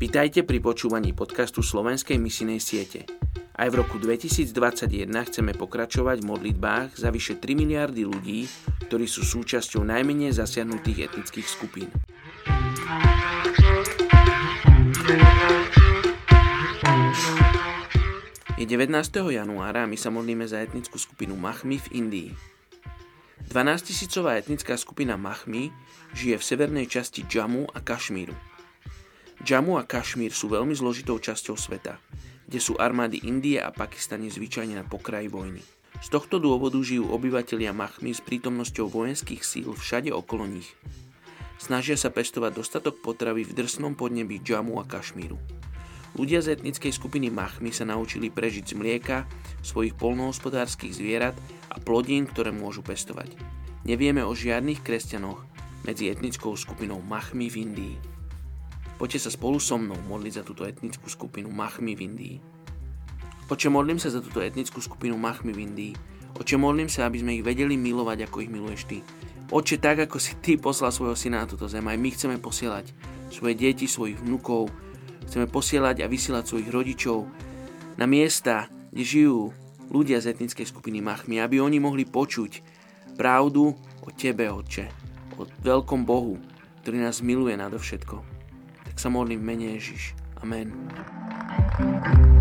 Vitajte pri počúvaní podcastu Slovenskej misinej siete. Aj v roku 2021 chceme pokračovať v modlitbách za vyše 3 miliardy ľudí, ktorí sú súčasťou najmenej zasiahnutých etnických skupín. Je 19. januára a my sa modlíme za etnickú skupinu Mahmi v Indii. 12 tisícová etnická skupina Mahmi žije v severnej časti Džamu a Kašmíru. Džamu a Kašmír sú veľmi zložitou časťou sveta, kde sú armády Indie a Pakistane zvyčajne na pokraji vojny. Z tohto dôvodu žijú obyvatelia Machmy s prítomnosťou vojenských síl všade okolo nich. Snažia sa pestovať dostatok potravy v drsnom podnebí Džamu a Kašmíru. Ľudia z etnickej skupiny Machmy sa naučili prežiť z mlieka, svojich polnohospodárskych zvierat a plodín, ktoré môžu pestovať. Nevieme o žiadnych kresťanoch medzi etnickou skupinou Machmy v Indii. Poďte sa spolu so mnou modliť za túto etnickú skupinu Machmy v Indii. Oče, modlím sa za túto etnickú skupinu Machmy v Indii. Oče, modlím sa, aby sme ich vedeli milovať, ako ich miluješ Ty. Oče, tak ako si Ty poslal svojho syna na túto zem, aj my chceme posielať svoje deti, svojich vnukov, chceme posielať a vysielať svojich rodičov na miesta, kde žijú ľudia z etnickej skupiny Machmy, aby oni mohli počuť pravdu o Tebe, Oče, o veľkom Bohu, ktorý nás miluje nadovšetko sa modlím mene Ježiš. Amen. thank you